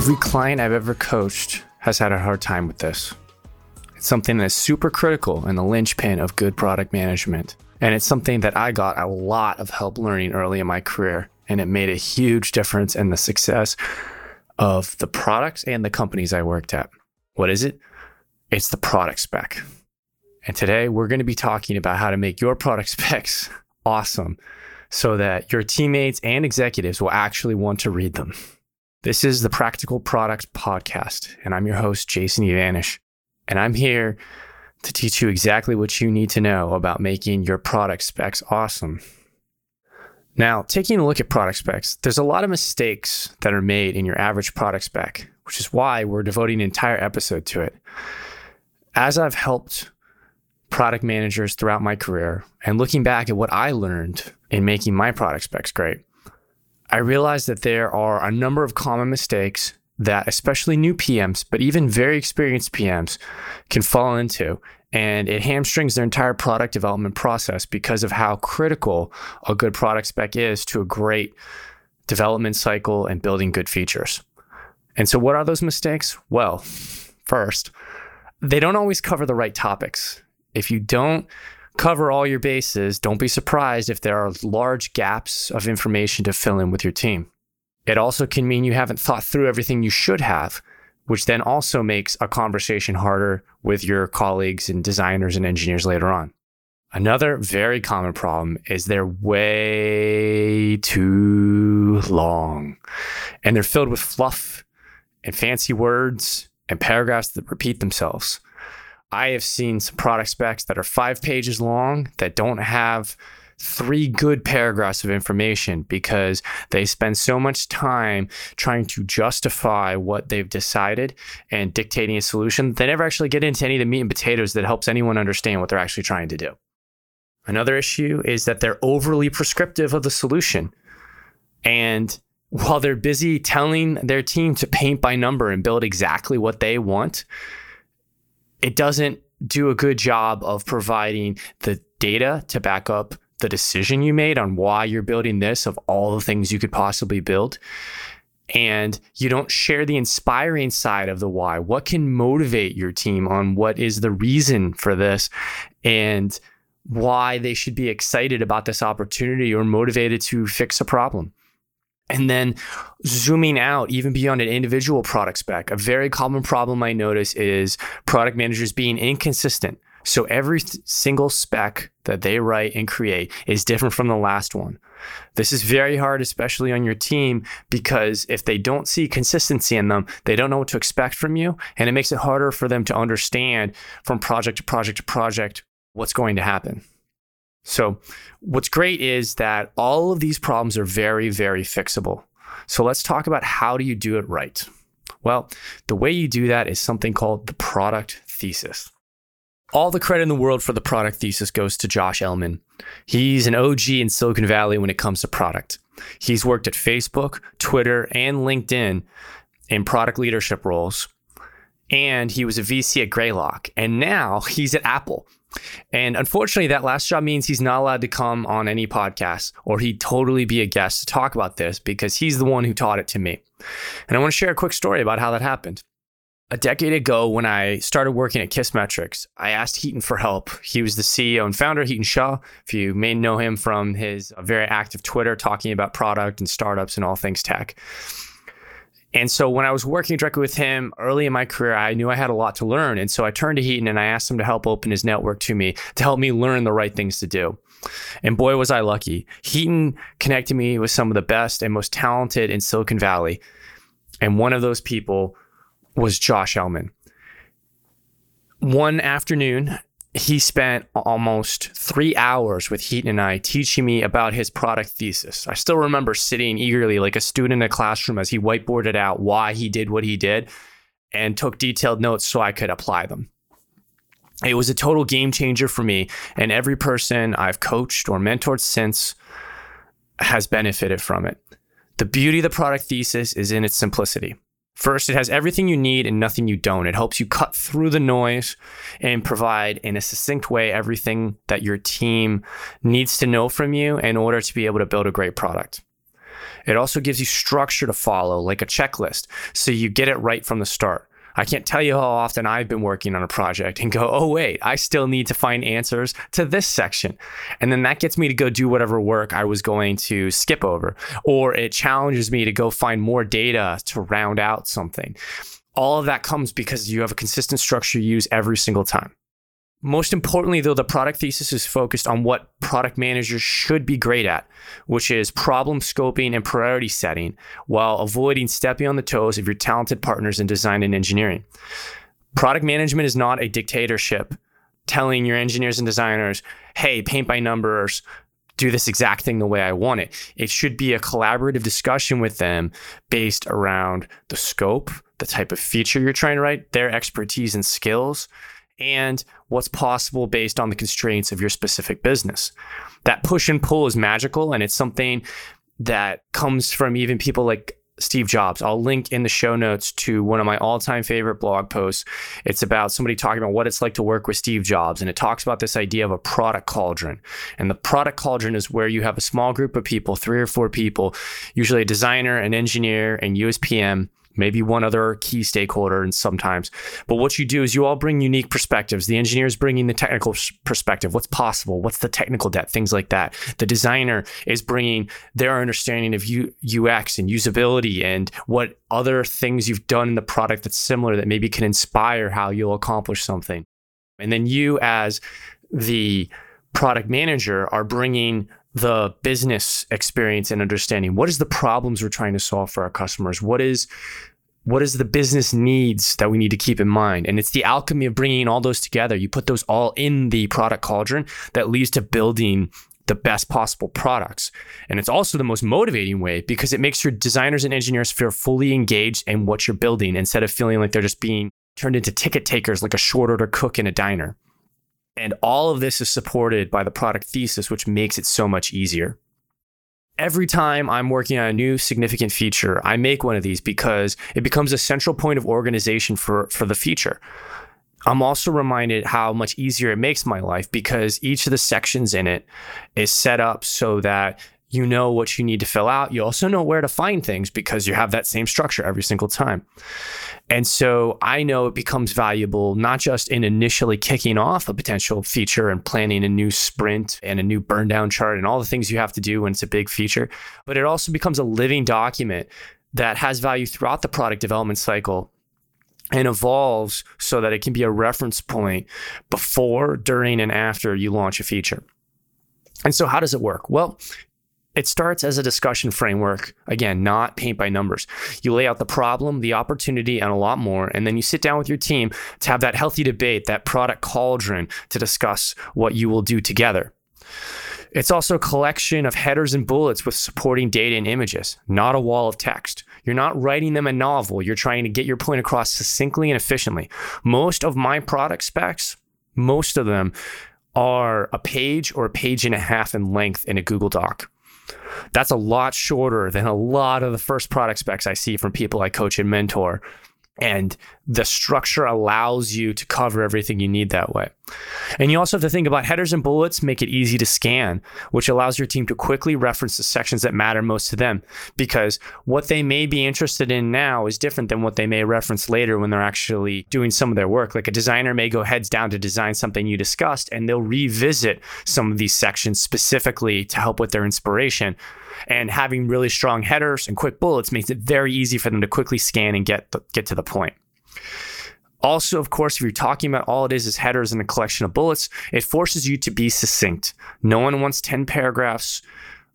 Every client I've ever coached has had a hard time with this. It's something that's super critical in the linchpin of good product management. And it's something that I got a lot of help learning early in my career. And it made a huge difference in the success of the products and the companies I worked at. What is it? It's the product spec. And today we're going to be talking about how to make your product specs awesome so that your teammates and executives will actually want to read them. This is the Practical Product Podcast, and I'm your host, Jason Evanish. And I'm here to teach you exactly what you need to know about making your product specs awesome. Now, taking a look at product specs, there's a lot of mistakes that are made in your average product spec, which is why we're devoting an entire episode to it. As I've helped product managers throughout my career and looking back at what I learned in making my product specs great, I realized that there are a number of common mistakes that especially new PMs, but even very experienced PMs can fall into. And it hamstrings their entire product development process because of how critical a good product spec is to a great development cycle and building good features. And so, what are those mistakes? Well, first, they don't always cover the right topics. If you don't cover all your bases, don't be surprised if there are large gaps of information to fill in with your team. It also can mean you haven't thought through everything you should have, which then also makes a conversation harder with your colleagues and designers and engineers later on. Another very common problem is they're way too long and they're filled with fluff and fancy words and paragraphs that repeat themselves. I have seen some product specs that are five pages long that don't have three good paragraphs of information because they spend so much time trying to justify what they've decided and dictating a solution. They never actually get into any of the meat and potatoes that helps anyone understand what they're actually trying to do. Another issue is that they're overly prescriptive of the solution. And while they're busy telling their team to paint by number and build exactly what they want, it doesn't do a good job of providing the data to back up the decision you made on why you're building this of all the things you could possibly build. And you don't share the inspiring side of the why. What can motivate your team on what is the reason for this and why they should be excited about this opportunity or motivated to fix a problem and then zooming out even beyond an individual product spec, a very common problem I notice is product managers being inconsistent. So every th- single spec that they write and create is different from the last one. This is very hard, especially on your team, because if they don't see consistency in them, they don't know what to expect from you. And it makes it harder for them to understand from project to project to project what's going to happen. So, what's great is that all of these problems are very, very fixable. So, let's talk about how do you do it right? Well, the way you do that is something called the product thesis. All the credit in the world for the product thesis goes to Josh Elman. He's an OG in Silicon Valley when it comes to product. He's worked at Facebook, Twitter, and LinkedIn in product leadership roles. And he was a VC at Greylock. And now he's at Apple and unfortunately, that last job means he's not allowed to come on any podcast or he'd totally be a guest to talk about this because he's the one who taught it to me. And I want to share a quick story about how that happened. A decade ago, when I started working at Kissmetrics, I asked Hiten for help. He was the CEO and founder, Hiten Shah. If you may know him from his very active Twitter talking about product and startups and all things tech. And so when I was working directly with him early in my career, I knew I had a lot to learn. And so I turned to Hiten and I asked him to help open his network to me to help me learn the right things to do. And boy, was I lucky. Hiten connected me with some of the best and most talented in Silicon Valley. And one of those people was Josh Elman. One afternoon, he spent almost three hours with Hiten and I teaching me about his product thesis. I still remember sitting eagerly like a student in a classroom as he whiteboarded out why he did what he did and took detailed notes so I could apply them. It was a total game changer for me, and every person I've coached or mentored since has benefited from it. The beauty of the product thesis is in its simplicity. First, it has everything you need and nothing you don't. It helps you cut through the noise and provide in a succinct way everything that your team needs to know from you in order to be able to build a great product. It also gives you structure to follow, like a checklist, so you get it right from the start. I can't tell you how often I've been working on a project and go, oh, wait, I still need to find answers to this section. And then that gets me to go do whatever work I was going to skip over, or it challenges me to go find more data to round out something. All of that comes because you have a consistent structure you use every single time. Most importantly, though, the product thesis is focused on what product managers should be great at, which is problem scoping and priority setting, while avoiding stepping on the toes of your talented partners in design and engineering. Product management is not a dictatorship telling your engineers and designers, hey, paint by numbers, do this exact thing the way I want it. It should be a collaborative discussion with them based around the scope, the type of feature you're trying to write, their expertise and skills and what's possible based on the constraints of your specific business. That push and pull is magical, and it's something that comes from even people like Steve Jobs. I'll link in the show notes to one of my all time favorite blog posts. It's about somebody talking about what it's like to work with Steve Jobs. And it talks about this idea of a product cauldron. And the product cauldron is where you have a small group of people, three or four people, usually a designer, an engineer, and USPM maybe one other key stakeholder and sometimes. But what you do is you all bring unique perspectives. The engineer is bringing the technical perspective, what's possible, what's the technical debt, things like that. The designer is bringing their understanding of UX and usability and what other things you've done in the product that's similar that maybe can inspire how you'll accomplish something. And then you as the product manager are bringing the business experience and understanding. What is the problems we're trying to solve for our customers? What is what is the business needs that we need to keep in mind? And it's the alchemy of bringing all those together. You put those all in the product cauldron that leads to building the best possible products. And it's also the most motivating way because it makes your designers and engineers feel fully engaged in what you're building instead of feeling like they're just being turned into ticket takers like a short order cook in a diner and all of this is supported by the product thesis, which makes it so much easier. Every time I'm working on a new significant feature, I make one of these because it becomes a central point of organization for, for the feature. I'm also reminded how much easier it makes my life because each of the sections in it is set up so that you know what you need to fill out. You also know where to find things because you have that same structure every single time. And so I know it becomes valuable not just in initially kicking off a potential feature and planning a new sprint and a new burn down chart and all the things you have to do when it's a big feature, but it also becomes a living document that has value throughout the product development cycle and evolves so that it can be a reference point before, during, and after you launch a feature. And so, how does it work? Well, it starts as a discussion framework, again, not paint by numbers. You lay out the problem, the opportunity, and a lot more. And then you sit down with your team to have that healthy debate, that product cauldron to discuss what you will do together. It's also a collection of headers and bullets with supporting data and images, not a wall of text. You're not writing them a novel. You're trying to get your point across succinctly and efficiently. Most of my product specs, most of them are a page or a page and a half in length in a Google Doc. That's a lot shorter than a lot of the first product specs I see from people I coach and mentor. And the structure allows you to cover everything you need that way. And you also have to think about headers and bullets make it easy to scan, which allows your team to quickly reference the sections that matter most to them because what they may be interested in now is different than what they may reference later when they're actually doing some of their work. Like a designer may go heads down to design something you discussed and they'll revisit some of these sections specifically to help with their inspiration and having really strong headers and quick bullets makes it very easy for them to quickly scan and get the, get to the point. Also, of course, if you're talking about all it is is headers and a collection of bullets, it forces you to be succinct. No one wants 10 paragraphs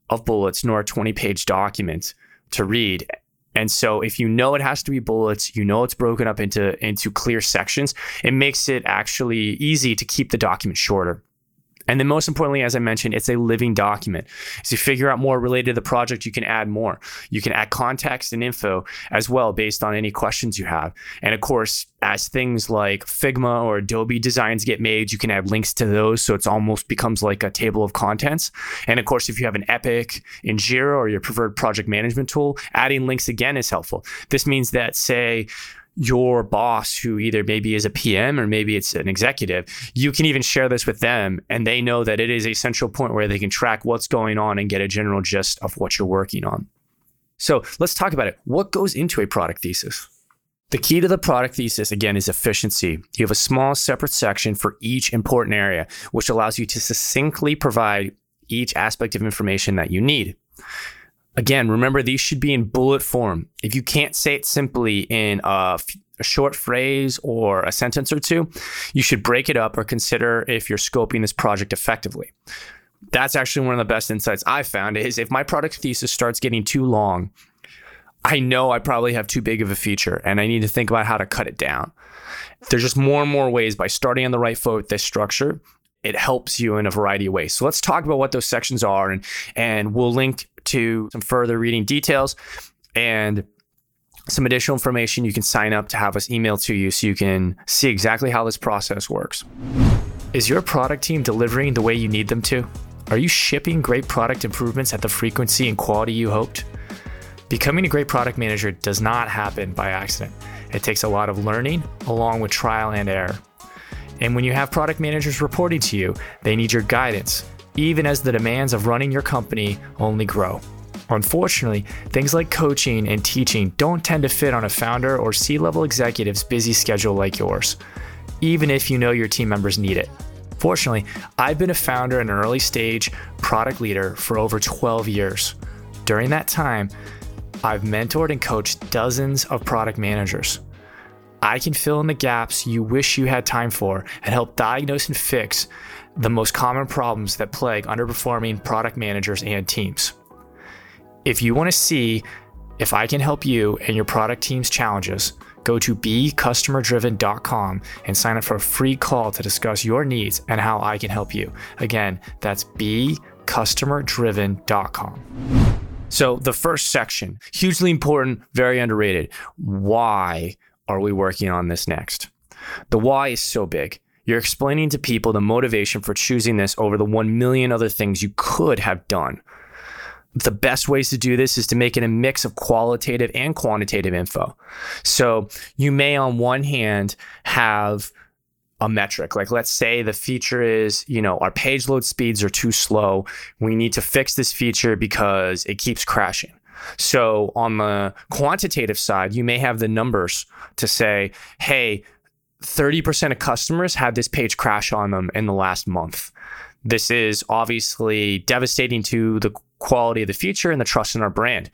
of bullets nor a 20 page document to read. And so if you know it has to be bullets, you know it's broken up into into clear sections, it makes it actually easy to keep the document shorter. And then most importantly, as I mentioned, it's a living document. As you figure out more related to the project, you can add more. You can add context and info as well based on any questions you have. And of course, as things like Figma or Adobe designs get made, you can add links to those. So it's almost becomes like a table of contents. And of course, if you have an Epic in Jira or your preferred project management tool, adding links again is helpful. This means that, say, your boss, who either maybe is a PM or maybe it's an executive, you can even share this with them and they know that it is a central point where they can track what's going on and get a general gist of what you're working on. So let's talk about it. What goes into a product thesis? The key to the product thesis, again, is efficiency. You have a small separate section for each important area, which allows you to succinctly provide each aspect of information that you need. Again, remember these should be in bullet form. If you can't say it simply in a, a, short phrase or a sentence or two, you should break it up or consider if you're scoping this project effectively. That's actually one of the best insights I found is if my product thesis starts getting too long, I know I probably have too big of a feature and I need to think about how to cut it down. There's just more and more ways by starting on the right foot with this structure. It helps you in a variety of ways. So let's talk about what those sections are and and we'll link to some further reading details and some additional information you can sign up to have us email to you so you can see exactly how this process works. Is your product team delivering the way you need them to? Are you shipping great product improvements at the frequency and quality you hoped? Becoming a great product manager does not happen by accident. It takes a lot of learning along with trial and error. And when you have product managers reporting to you, they need your guidance, even as the demands of running your company only grow. Unfortunately, things like coaching and teaching don't tend to fit on a founder or C level executive's busy schedule like yours, even if you know your team members need it. Fortunately, I've been a founder and an early stage product leader for over 12 years. During that time, I've mentored and coached dozens of product managers. I can fill in the gaps you wish you had time for and help diagnose and fix the most common problems that plague underperforming product managers and teams. If you want to see if I can help you and your product team's challenges, go to becustomerdriven.com and sign up for a free call to discuss your needs and how I can help you. Again, that's becustomerdriven.com. So, the first section, hugely important, very underrated. Why are we working on this next? The why is so big. You're explaining to people the motivation for choosing this over the 1 million other things you could have done. The best ways to do this is to make it a mix of qualitative and quantitative info. So you may, on one hand, have a metric. Like let's say the feature is, you know, our page load speeds are too slow. We need to fix this feature because it keeps crashing. So on the quantitative side, you may have the numbers to say, hey, 30% of customers had this page crash on them in the last month. This is obviously devastating to the quality of the future and the trust in our brand.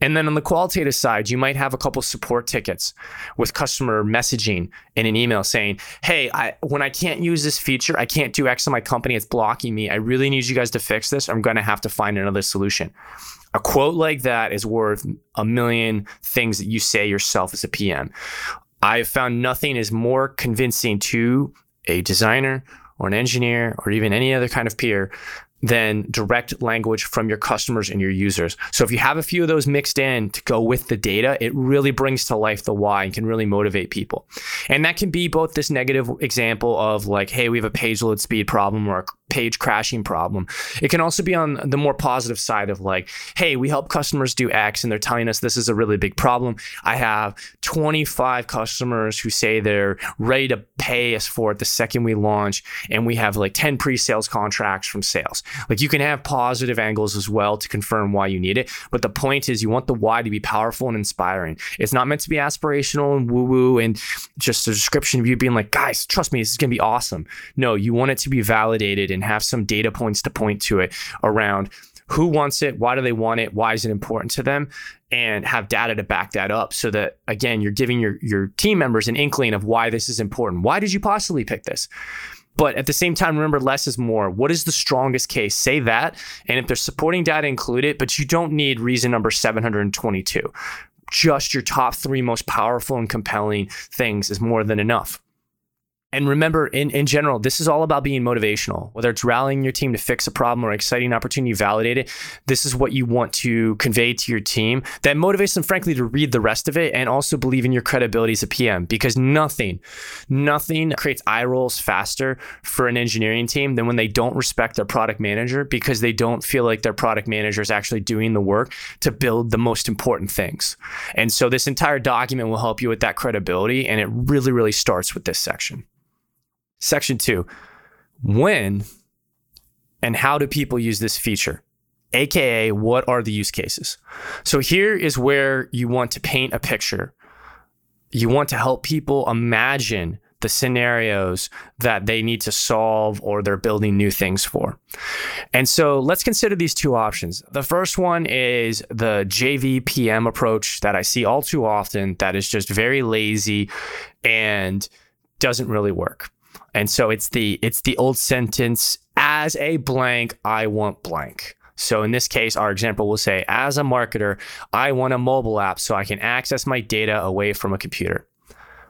And then on the qualitative side, you might have a couple support tickets with customer messaging in an email saying, "Hey, I, when I can't use this feature, I can't do X on my company. It's blocking me. I really need you guys to fix this. I'm going to have to find another solution." A quote like that is worth a million things that you say yourself as a PM. I've found nothing is more convincing to a designer or an engineer or even any other kind of peer than direct language from your customers and your users. So if you have a few of those mixed in to go with the data, it really brings to life the why and can really motivate people. And that can be both this negative example of like, hey, we have a page load speed problem or a page crashing problem. It can also be on the more positive side of like, hey, we help customers do X and they're telling us this is a really big problem. I have 25 customers who say they're ready to pay us for it the second we launch, and we have like 10 pre sales contracts from sales. Like you can have positive angles as well to confirm why you need it. But the point is, you want the why to be powerful and inspiring. It's not meant to be aspirational and woo woo and just a description of you being like, guys, trust me, this is going to be awesome. No, you want it to be validated and have some data points to point to it around who wants it, why do they want it, why is it important to them, and have data to back that up so that again you're giving your your team members an inkling of why this is important. Why did you possibly pick this? But at the same time, remember less is more. What is the strongest case? Say that. And if there's supporting data, include it, but you don't need reason number 722. Just your top three most powerful and compelling things is more than enough. And remember, in, in general, this is all about being motivational. Whether it's rallying your team to fix a problem or exciting opportunity, validate it. This is what you want to convey to your team that motivates them, frankly, to read the rest of it and also believe in your credibility as a PM because nothing, nothing creates eye rolls faster for an engineering team than when they don't respect their product manager because they don't feel like their product manager is actually doing the work to build the most important things. And so this entire document will help you with that credibility. And it really, really starts with this section. Section two, when and how do people use this feature? AKA, what are the use cases? So here is where you want to paint a picture. You want to help people imagine the scenarios that they need to solve or they're building new things for. And so let's consider these two options. The first one is the JVPM approach that I see all too often that is just very lazy and doesn't really work. And so it's the it's the old sentence as a blank I want blank. So in this case, our example will say, as a marketer, I want a mobile app so I can access my data away from a computer.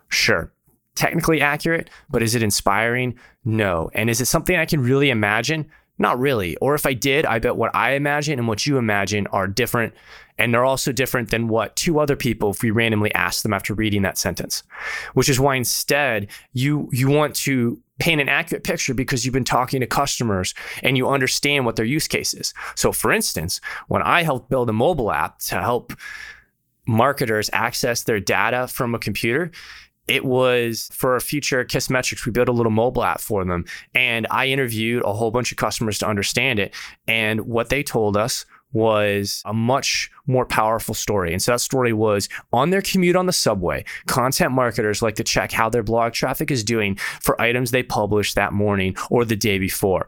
Sure, technically accurate, but is it inspiring? No. And is it something I can really imagine? Not really. Or if I did, I bet what I imagine and what you imagine are different. And they're also different than what two other people, if we randomly ask them after reading that sentence. Which is why instead you you want to paint an accurate picture because you've been talking to customers and you understand what their use case is. So for instance, when I helped build a mobile app to help marketers access their data from a computer, it was for a future Kissmetrics. We built a little mobile app for them, and I interviewed a whole bunch of customers to understand it. And what they told us was a much more powerful story. And so that story was on their commute on the subway, content marketers like to check how their blog traffic is doing for items they published that morning or the day before.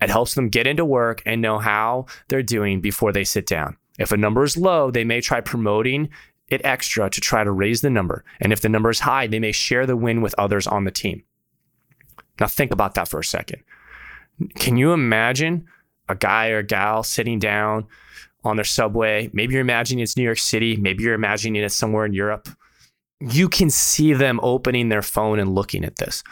It helps them get into work and know how they're doing before they sit down. If a number is low, they may try promoting it extra to try to raise the number. And if the number is high, they may share the win with others on the team. Now, think about that for a second. Can you imagine a guy or a gal sitting down on their subway? Maybe you're imagining it's New York City, maybe you're imagining it's somewhere in Europe. You can see them opening their phone and looking at this.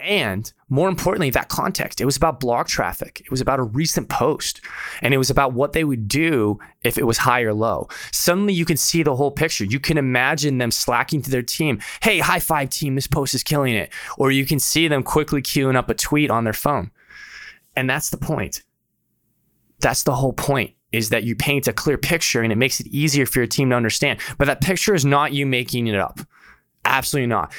And more importantly, that context. It was about blog traffic. It was about a recent post. And it was about what they would do if it was high or low. Suddenly you can see the whole picture. You can imagine them slacking to their team. Hey, high five team, this post is killing it. Or you can see them quickly queuing up a tweet on their phone. And that's the point. That's the whole point is that you paint a clear picture and it makes it easier for your team to understand. But that picture is not you making it up. Absolutely not.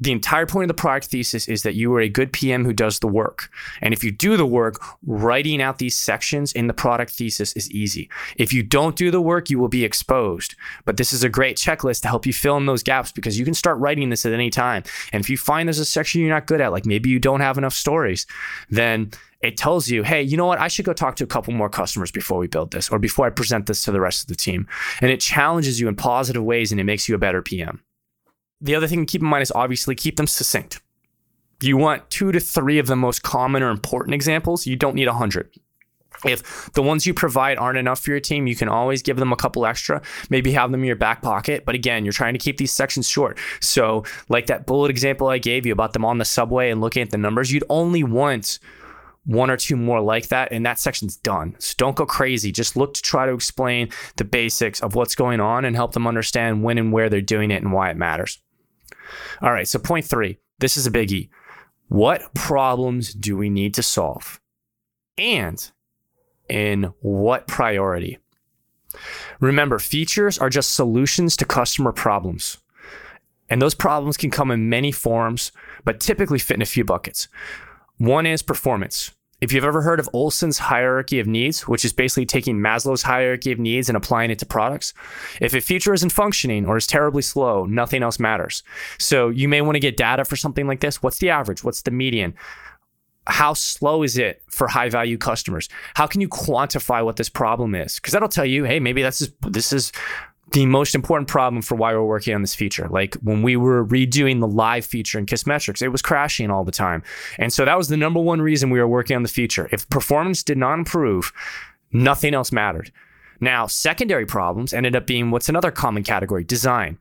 The entire point of the product thesis is that you are a good PM who does the work. And if you do the work, writing out these sections in the product thesis is easy. If you don't do the work, you will be exposed. But this is a great checklist to help you fill in those gaps because you can start writing this at any time. And if you find there's a section you're not good at, like maybe you don't have enough stories, then it tells you, hey, you know what? I should go talk to a couple more customers before we build this or before I present this to the rest of the team. And it challenges you in positive ways and it makes you a better PM the other thing to keep in mind is obviously keep them succinct. You want two to three of the most common or important examples. You don't need a hundred. If the ones you provide aren't enough for your team, you can always give them a couple extra, maybe have them in your back pocket. But again, you're trying to keep these sections short. So, like that bullet example I gave you about them on the subway and looking at the numbers, you'd only want one or two more like that, and that section's done. So don't go crazy. Just look to try to explain the basics of what's going on and help them understand when and where they're doing it and why it matters. All right, so point three this is a biggie. What problems do we need to solve? And in what priority? Remember, features are just solutions to customer problems. And those problems can come in many forms, but typically fit in a few buckets. One is performance. If you've ever heard of Olson's hierarchy of needs, which is basically taking Maslow's hierarchy of needs and applying it to products, if a feature isn't functioning or is terribly slow, nothing else matters. So you may want to get data for something like this. What's the average? What's the median? How slow is it for high value customers? How can you quantify what this problem is? Because that'll tell you, hey, maybe that's just, this is the most important problem for why we're working on this feature. Like when we were redoing the live feature in Kissmetrics, it was crashing all the time. And so that was the number one reason we were working on the feature. If performance did not improve, nothing else mattered. Now, secondary problems ended up being what's another common category design.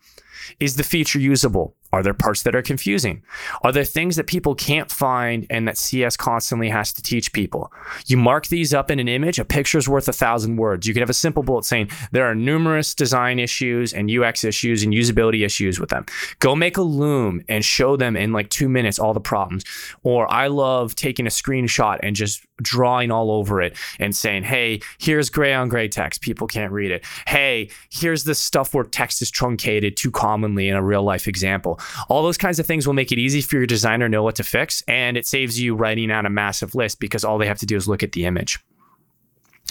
Is the feature usable? Are there parts that are confusing? Are there things that people can't find and that CS constantly has to teach people? You mark these up in an image, a picture's worth a thousand words. You could have a simple bullet saying there are numerous design issues and UX issues and usability issues with them. Go make a loom and show them in like two minutes all the problems. Or I love taking a screenshot and just drawing all over it and saying, hey, here's gray on gray text. People can't read it. Hey, here's the stuff where text is truncated too commonly in a real life example. All those kinds of things will make it easy for your designer to know what to fix. And it saves you writing out a massive list because all they have to do is look at the image.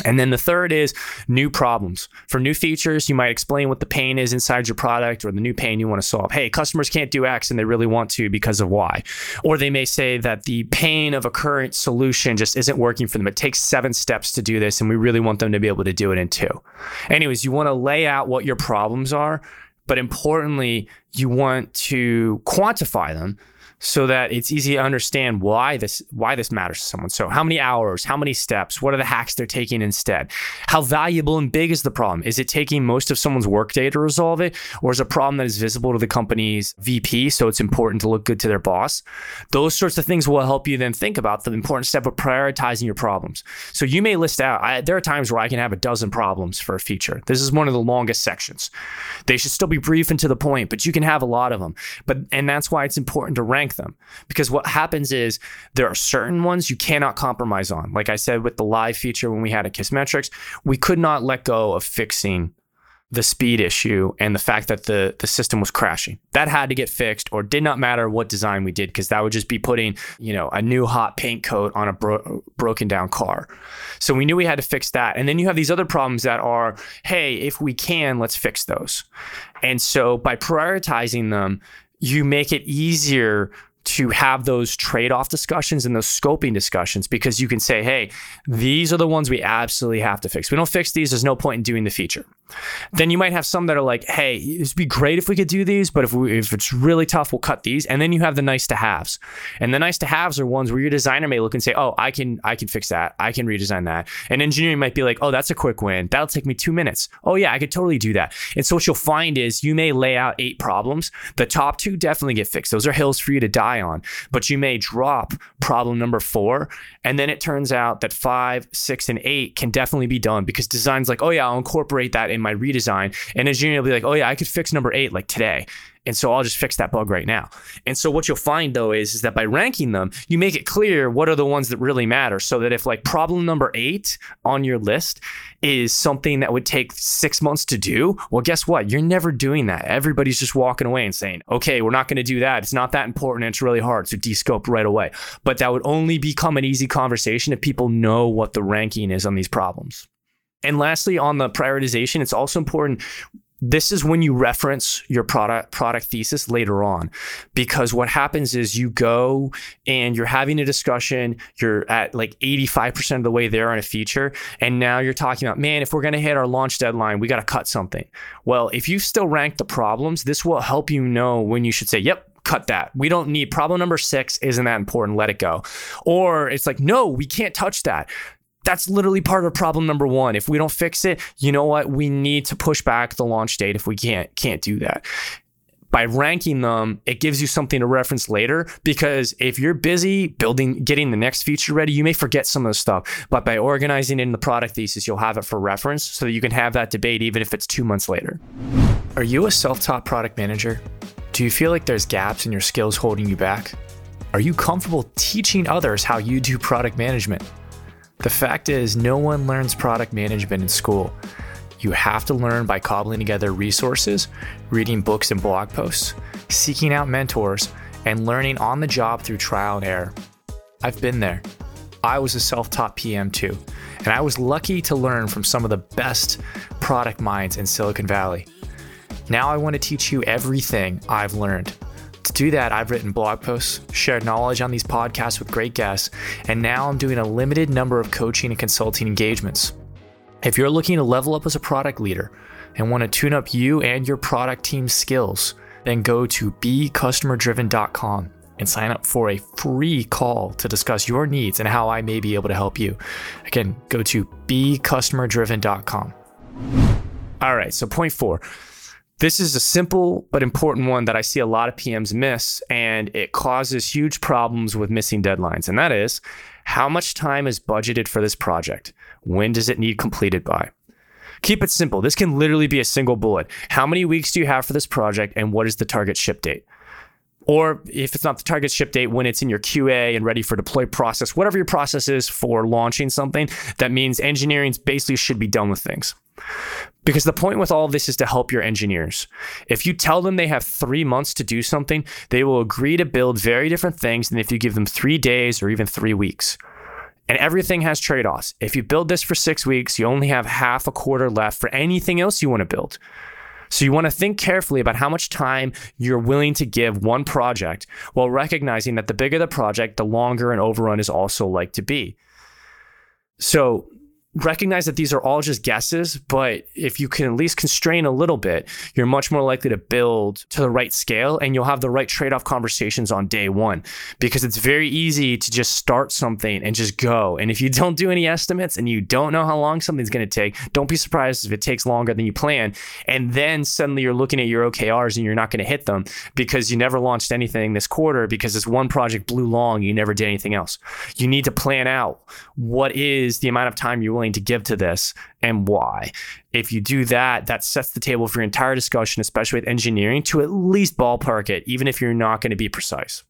And then the third is new problems. For new features, you might explain what the pain is inside your product or the new pain you want to solve. Hey, customers can't do X and they really want to because of Y. Or they may say that the pain of a current solution just isn't working for them. It takes seven steps to do this and we really want them to be able to do it in two. Anyways, you want to lay out what your problems are, but importantly, you want to quantify them so that it's easy to understand why this why this matters to someone. So how many hours, how many steps, what are the hacks they're taking instead? How valuable and big is the problem? Is it taking most of someone's workday to resolve it, or is it a problem that is visible to the company's VP, so it's important to look good to their boss? Those sorts of things will help you then think about the important step of prioritizing your problems. So you may list out. I, there are times where I can have a dozen problems for a feature. This is one of the longest sections. They should still be brief and to the point, but you can have a lot of them. But and that's why it's important to rank rank them because what happens is there are certain ones you cannot compromise on. Like I said with the live feature when we had a Kissmetrics, we could not let go of fixing the speed issue and the fact that the the system was crashing. That had to get fixed or did not matter what design we did because that would just be putting, you know, a new hot paint coat on a bro- broken down car. So we knew we had to fix that. And then you have these other problems that are, hey, if we can, let's fix those. And so by prioritizing them, you make it easier to have those trade off discussions and those scoping discussions because you can say, hey, these are the ones we absolutely have to fix. We don't fix these, there's no point in doing the feature. Then you might have some that are like, hey, it'd be great if we could do these, but if, we, if it's really tough, we'll cut these. And then you have the nice to haves. And the nice to haves are ones where your designer may look and say, oh, I can I can fix that. I can redesign that. And engineering might be like, oh, that's a quick win. That'll take me two minutes. Oh, yeah, I could totally do that. And so what you'll find is you may lay out eight problems. The top two definitely get fixed. Those are hills for you to on. But you may drop problem number four. And then it turns out that five, six, and eight can definitely be done because design's like, oh, yeah, I'll incorporate that in my redesign. And engineering will be like, oh yeah, I could fix number eight like today. And so I'll just fix that bug right now. And so what you'll find though is, is that by ranking them, you make it clear what are the ones that really matter. So that if like problem number eight on your list is something that would take six months to do, well, guess what? You're never doing that. Everybody's just walking away and saying, okay, we're not going to do that. It's not that important. It's really hard. So descope right away. But that would only become an easy conversation if people know what the ranking is on these problems. And lastly, on the prioritization, it's also important this is when you reference your product product thesis later on because what happens is you go and you're having a discussion you're at like 85% of the way there on a feature and now you're talking about man if we're going to hit our launch deadline we got to cut something well if you still rank the problems this will help you know when you should say yep cut that. We don't need problem number six, isn't that important? Let it go. Or it's like, no, we can't touch that that's literally part of problem number one. If we don't fix it, you know what? We need to push back the launch date if we can't can't do that. By ranking them, it gives you something to reference later because if you're busy building, getting the next feature ready, you may forget some of the stuff. But by organizing it in the product thesis, you'll have it for reference so that you can have that debate even if it's two months later. Are you a self taught product manager? Do you feel like there's gaps in your skills holding you back? Are you comfortable teaching others how you do product management? The fact is, no one learns product management in school. You have to learn by cobbling together resources, reading books and blog posts, seeking out mentors, and learning on the job through trial and error. I've been there. I was a self taught PM too, and I was lucky to learn from some of the best product minds in Silicon Valley. Now I want to teach you everything I've learned to do that, I've written blog posts, shared knowledge on these podcasts with great guests, and now I'm doing a limited number of coaching and consulting engagements. If you're looking to level up as a product leader and want to tune up you and your product team's skills, then go to becustomer-driven.com and sign up for a free call to discuss your needs and how I may be able to help you. Again, go to becustomer-driven.com. All right, so point four this is a simple but important one that I see a lot of PMs miss, and it causes huge problems with missing deadlines. And that is how much time is budgeted for this project? When does it need completed by? Keep it simple. This can literally be a single bullet. How many weeks do you have for this project, and what is the target ship date? Or if it's not the target ship date, when it's in your QA and ready for deploy process, whatever your process is for launching something, that means engineering basically should be done with things. Because the point with all of this is to help your engineers. If you tell them they have three months to do something, they will agree to build very different things than if you give them three days or even three weeks. And everything has trade offs. If you build this for six weeks, you only have half a quarter left for anything else you want to build. So you want to think carefully about how much time you're willing to give one project while recognizing that the bigger the project, the longer an overrun is also like to be. So recognize that these are all just guesses, but if you can at least constrain a little bit, you're much more likely to build to the right scale and you'll have the right trade off conversations on day one because it's very easy to just start something and just go. And if you don't do any estimates and you don't know how long something's going to take, don't be surprised if it takes longer than you plan. And then suddenly you're looking at your OKRs and you're not going to hit them because you never launched anything this quarter because this one project blew long, you never did anything else. You need to plan out what is the amount of time you're willing to give to this and why. If you do that, that sets the table for your entire discussion, especially with engineering, to at least ballpark it, even if you're not going to be precise.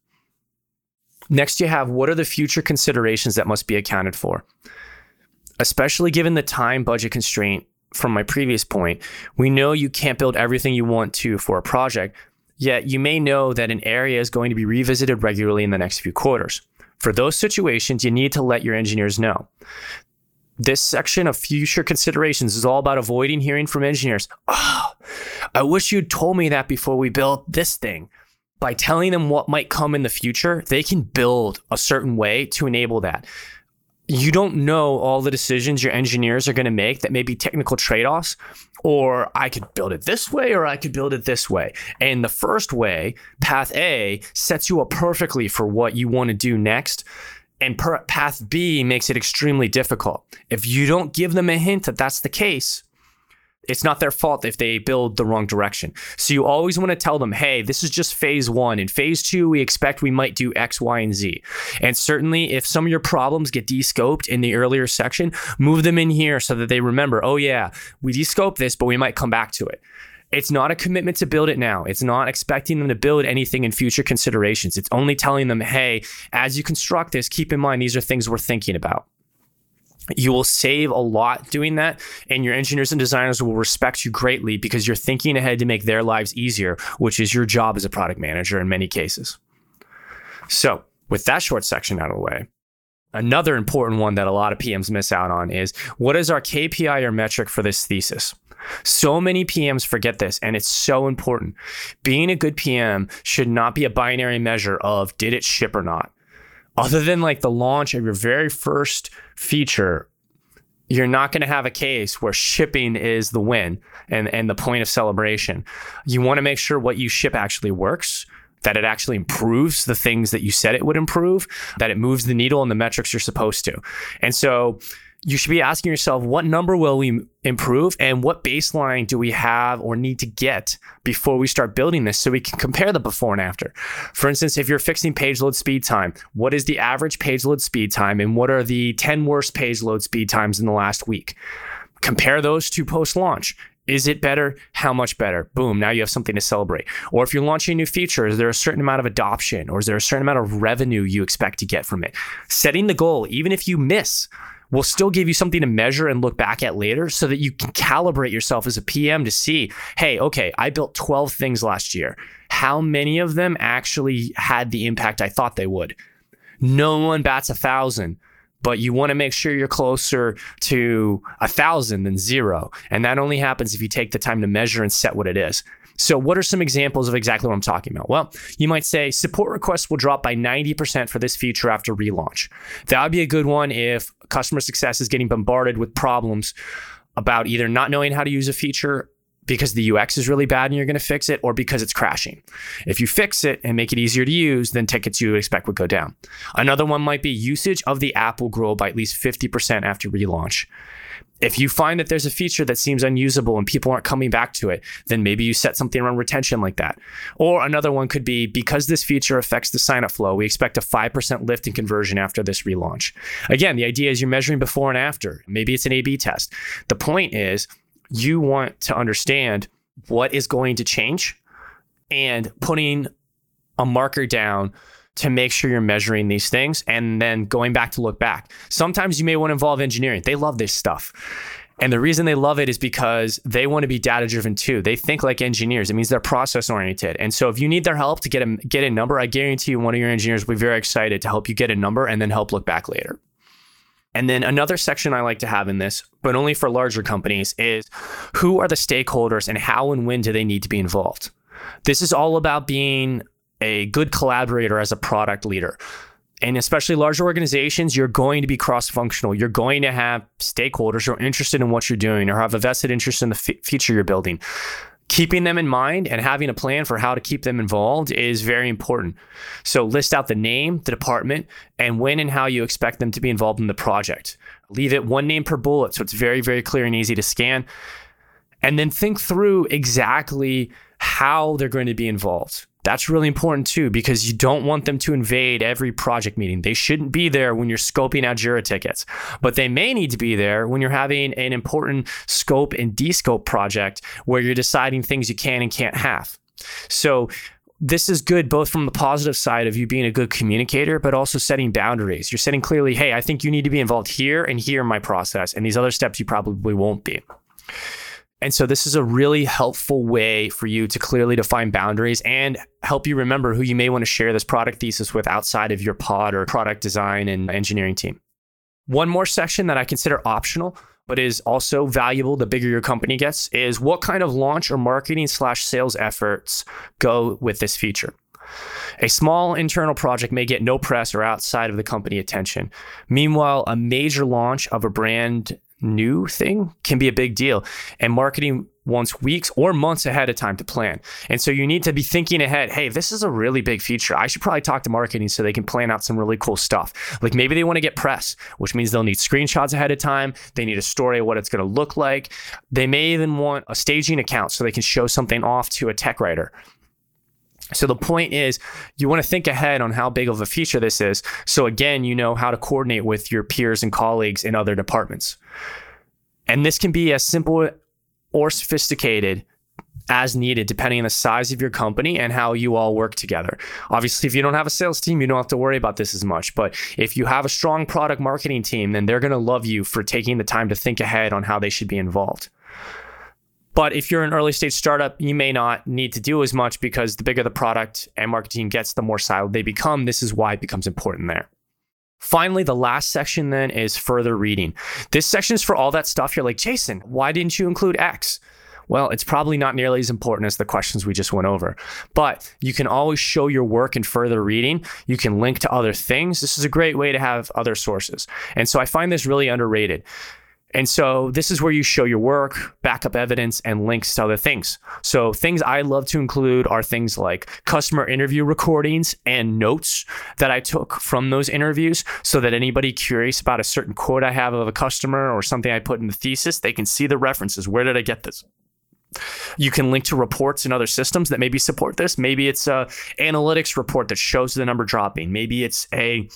Next, you have what are the future considerations that must be accounted for? Especially given the time budget constraint from my previous point, we know you can't build everything you want to for a project, yet you may know that an area is going to be revisited regularly in the next few quarters. For those situations, you need to let your engineers know. This section of future considerations is all about avoiding hearing from engineers, oh, I wish you'd told me that before we built this thing. By telling them what might come in the future, they can build a certain way to enable that. You don't know all the decisions your engineers are going to make that may be technical trade offs, or I could build it this way, or I could build it this way. And the first way, path A, sets you up perfectly for what you want to do next and per- path B makes it extremely difficult. If you don't give them a hint that that's the case, it's not their fault if they build the wrong direction. So you always want to tell them, hey, this is just phase one. In phase two, we expect we might do X, Y, and Z. And certainly, if some of your problems get descoped in the earlier section, move them in here so that they remember, oh, yeah, we descoped this, but we might come back to it. It's not a commitment to build it now. It's not expecting them to build anything in future considerations. It's only telling them, hey, as you construct this, keep in mind these are things we're thinking about. You will save a lot doing that, and your engineers and designers will respect you greatly because you're thinking ahead to make their lives easier, which is your job as a product manager in many cases. So, with that short section out of the way, another important one that a lot of PMs miss out on is what is our KPI or metric for this thesis? So many PMs forget this, and it's so important. Being a good PM should not be a binary measure of did it ship or not. Other than like the launch of your very first feature, you're not going to have a case where shipping is the win and, and the point of celebration. You want to make sure what you ship actually works that it actually improves the things that you said it would improve, that it moves the needle and the metrics you're supposed to. And so you should be asking yourself what number will we improve and what baseline do we have or need to get before we start building this so we can compare the before and after. For instance, if you're fixing page load speed time, what is the average page load speed time and what are the 10 worst page load speed times in the last week? Compare those to post launch. Is it better? How much better? Boom, now you have something to celebrate. Or if you're launching a new feature, is there a certain amount of adoption or is there a certain amount of revenue you expect to get from it? Setting the goal, even if you miss, will still give you something to measure and look back at later so that you can calibrate yourself as a PM to see, hey, okay, I built 12 things last year. How many of them actually had the impact I thought they would? No one bats a thousand but you want to make sure you're closer to a thousand than zero. And that only happens if you take the time to measure and set what it is. So, what are some examples of exactly what I'm talking about? Well, you might say support requests will drop by 90% for this feature after relaunch. That would be a good one if customer success is getting bombarded with problems about either not knowing how to use a feature because the UX is really bad and you're going to fix it, or because it's crashing. If you fix it and make it easier to use, then tickets you expect would go down. Another one might be usage of the app will grow by at least 50% after relaunch. If you find that there's a feature that seems unusable and people aren't coming back to it, then maybe you set something around retention like that. Or another one could be because this feature affects the signup flow, we expect a 5% lift in conversion after this relaunch. Again, the idea is you're measuring before and after. Maybe it's an A B test. The point is you want to understand what is going to change and putting a marker down to make sure you're measuring these things and then going back to look back. Sometimes you may want to involve engineering. They love this stuff. And the reason they love it is because they want to be data driven too. They think like engineers. It means they're process oriented. And so if you need their help to get a get a number, I guarantee you one of your engineers will be very excited to help you get a number and then help look back later. And then another section I like to have in this, but only for larger companies, is who are the stakeholders and how and when do they need to be involved? This is all about being a good collaborator as a product leader. And especially large organizations, you're going to be cross functional. You're going to have stakeholders who are interested in what you're doing or have a vested interest in the f- feature you're building keeping them in mind and having a plan for how to keep them involved is very important. So list out the name, the department, and when and how you expect them to be involved in the project. Leave it one name per bullet so it's very, very clear and easy to scan. And then think through exactly how they're going to be involved. That's really important too, because you don't want them to invade every project meeting. They shouldn't be there when you're scoping out Jira tickets, but they may need to be there when you're having an important scope and descope project where you're deciding things you can and can't have. So this is good both from the positive side of you being a good communicator, but also setting boundaries. You're setting clearly, hey, I think you need to be involved here and here in my process, and these other steps you probably won't be. And so this is a really helpful way for you to clearly define boundaries and help you remember who you may want to share this product thesis with outside of your pod or product design and engineering team. One more section that I consider optional, but is also valuable the bigger your company gets, is what kind of launch or marketing slash sales efforts go with this feature. A small internal project may get no press or outside of the company attention. Meanwhile, a major launch of a brand new thing can be a big deal. And marketing wants weeks or months ahead of time to plan. And so you need to be thinking ahead, hey, this is a really big feature. I should probably talk to marketing so they can plan out some really cool stuff. Like maybe they want to get press, which means they'll need screenshots ahead of time. They need a story of what it's going to look like. They may even want a staging account so they can show something off to a tech writer. So the point is, you want to think ahead on how big of a feature this is. So again, you know how to coordinate with your peers and colleagues in other departments. And this can be as simple or sophisticated as needed, depending on the size of your company and how you all work together. Obviously, if you don't have a sales team, you don't have to worry about this as much. But if you have a strong product marketing team, then they're going to love you for taking the time to think ahead on how they should be involved. But if you're an early stage startup, you may not need to do as much because the bigger the product and marketing gets, the more siloed they become. This is why it becomes important there. Finally, the last section then is further reading. This section is for all that stuff you're like, Jason, why didn't you include X? Well, it's probably not nearly as important as the questions we just went over, but you can always show your work in further reading. You can link to other things. This is a great way to have other sources. And so I find this really underrated. And so this is where you show your work, backup evidence, and links to other things. So things I love to include are things like customer interview recordings and notes that I took from those interviews so that anybody curious about a certain quote I have of a customer or something I put in the thesis, they can see the references. Where did I get this? You can link to reports in other systems that maybe support this. Maybe it's a analytics report that shows the number dropping. Maybe it's a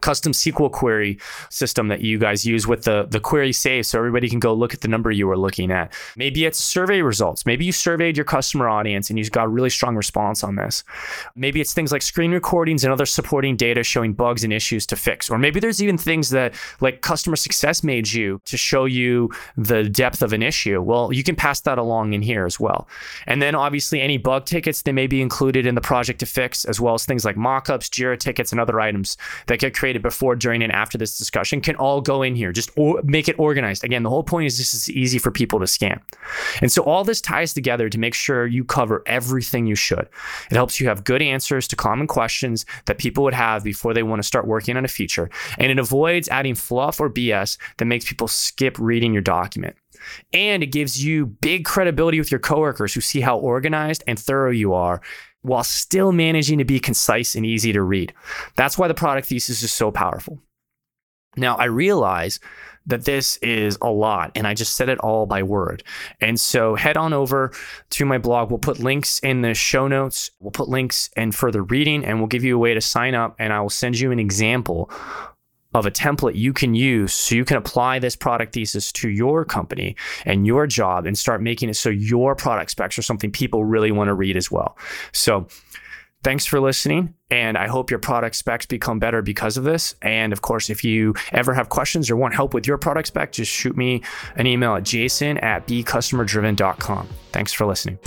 custom SQL query system that you guys use with the, the query save so everybody can go look at the number you were looking at. Maybe it's survey results. Maybe you surveyed your customer audience and you got a really strong response on this. Maybe it's things like screen recordings and other supporting data showing bugs and issues to fix. Or maybe there's even things that like customer success made you to show you the depth of an issue. Well, you can pass that along in here as well. And then obviously any bug tickets they may be included in the project to fix, as well as things like mockups, Jira tickets, and other items that get created created before, during, and after this discussion can all go in here. Just or- make it organized. Again, the whole point is this is easy for people to scan. And so all this ties together to make sure you cover everything you should. It helps you have good answers to common questions that people would have before they want to start working on a feature. And it avoids adding fluff or BS that makes people skip reading your document. And it gives you big credibility with your coworkers who see how organized and thorough you are while still managing to be concise and easy to read. That's why the product thesis is so powerful. Now, I realize that this is a lot and I just said it all by word. And so head on over to my blog. We'll put links in the show notes. We'll put links in further reading and we'll give you a way to sign up and I will send you an example of a template you can use so you can apply this product thesis to your company and your job and start making it so your product specs are something people really want to read as well. So, thanks for listening. And I hope your product specs become better because of this. And of course, if you ever have questions or want help with your product spec, just shoot me an email at jason at becustomer.driven.com. Thanks for listening.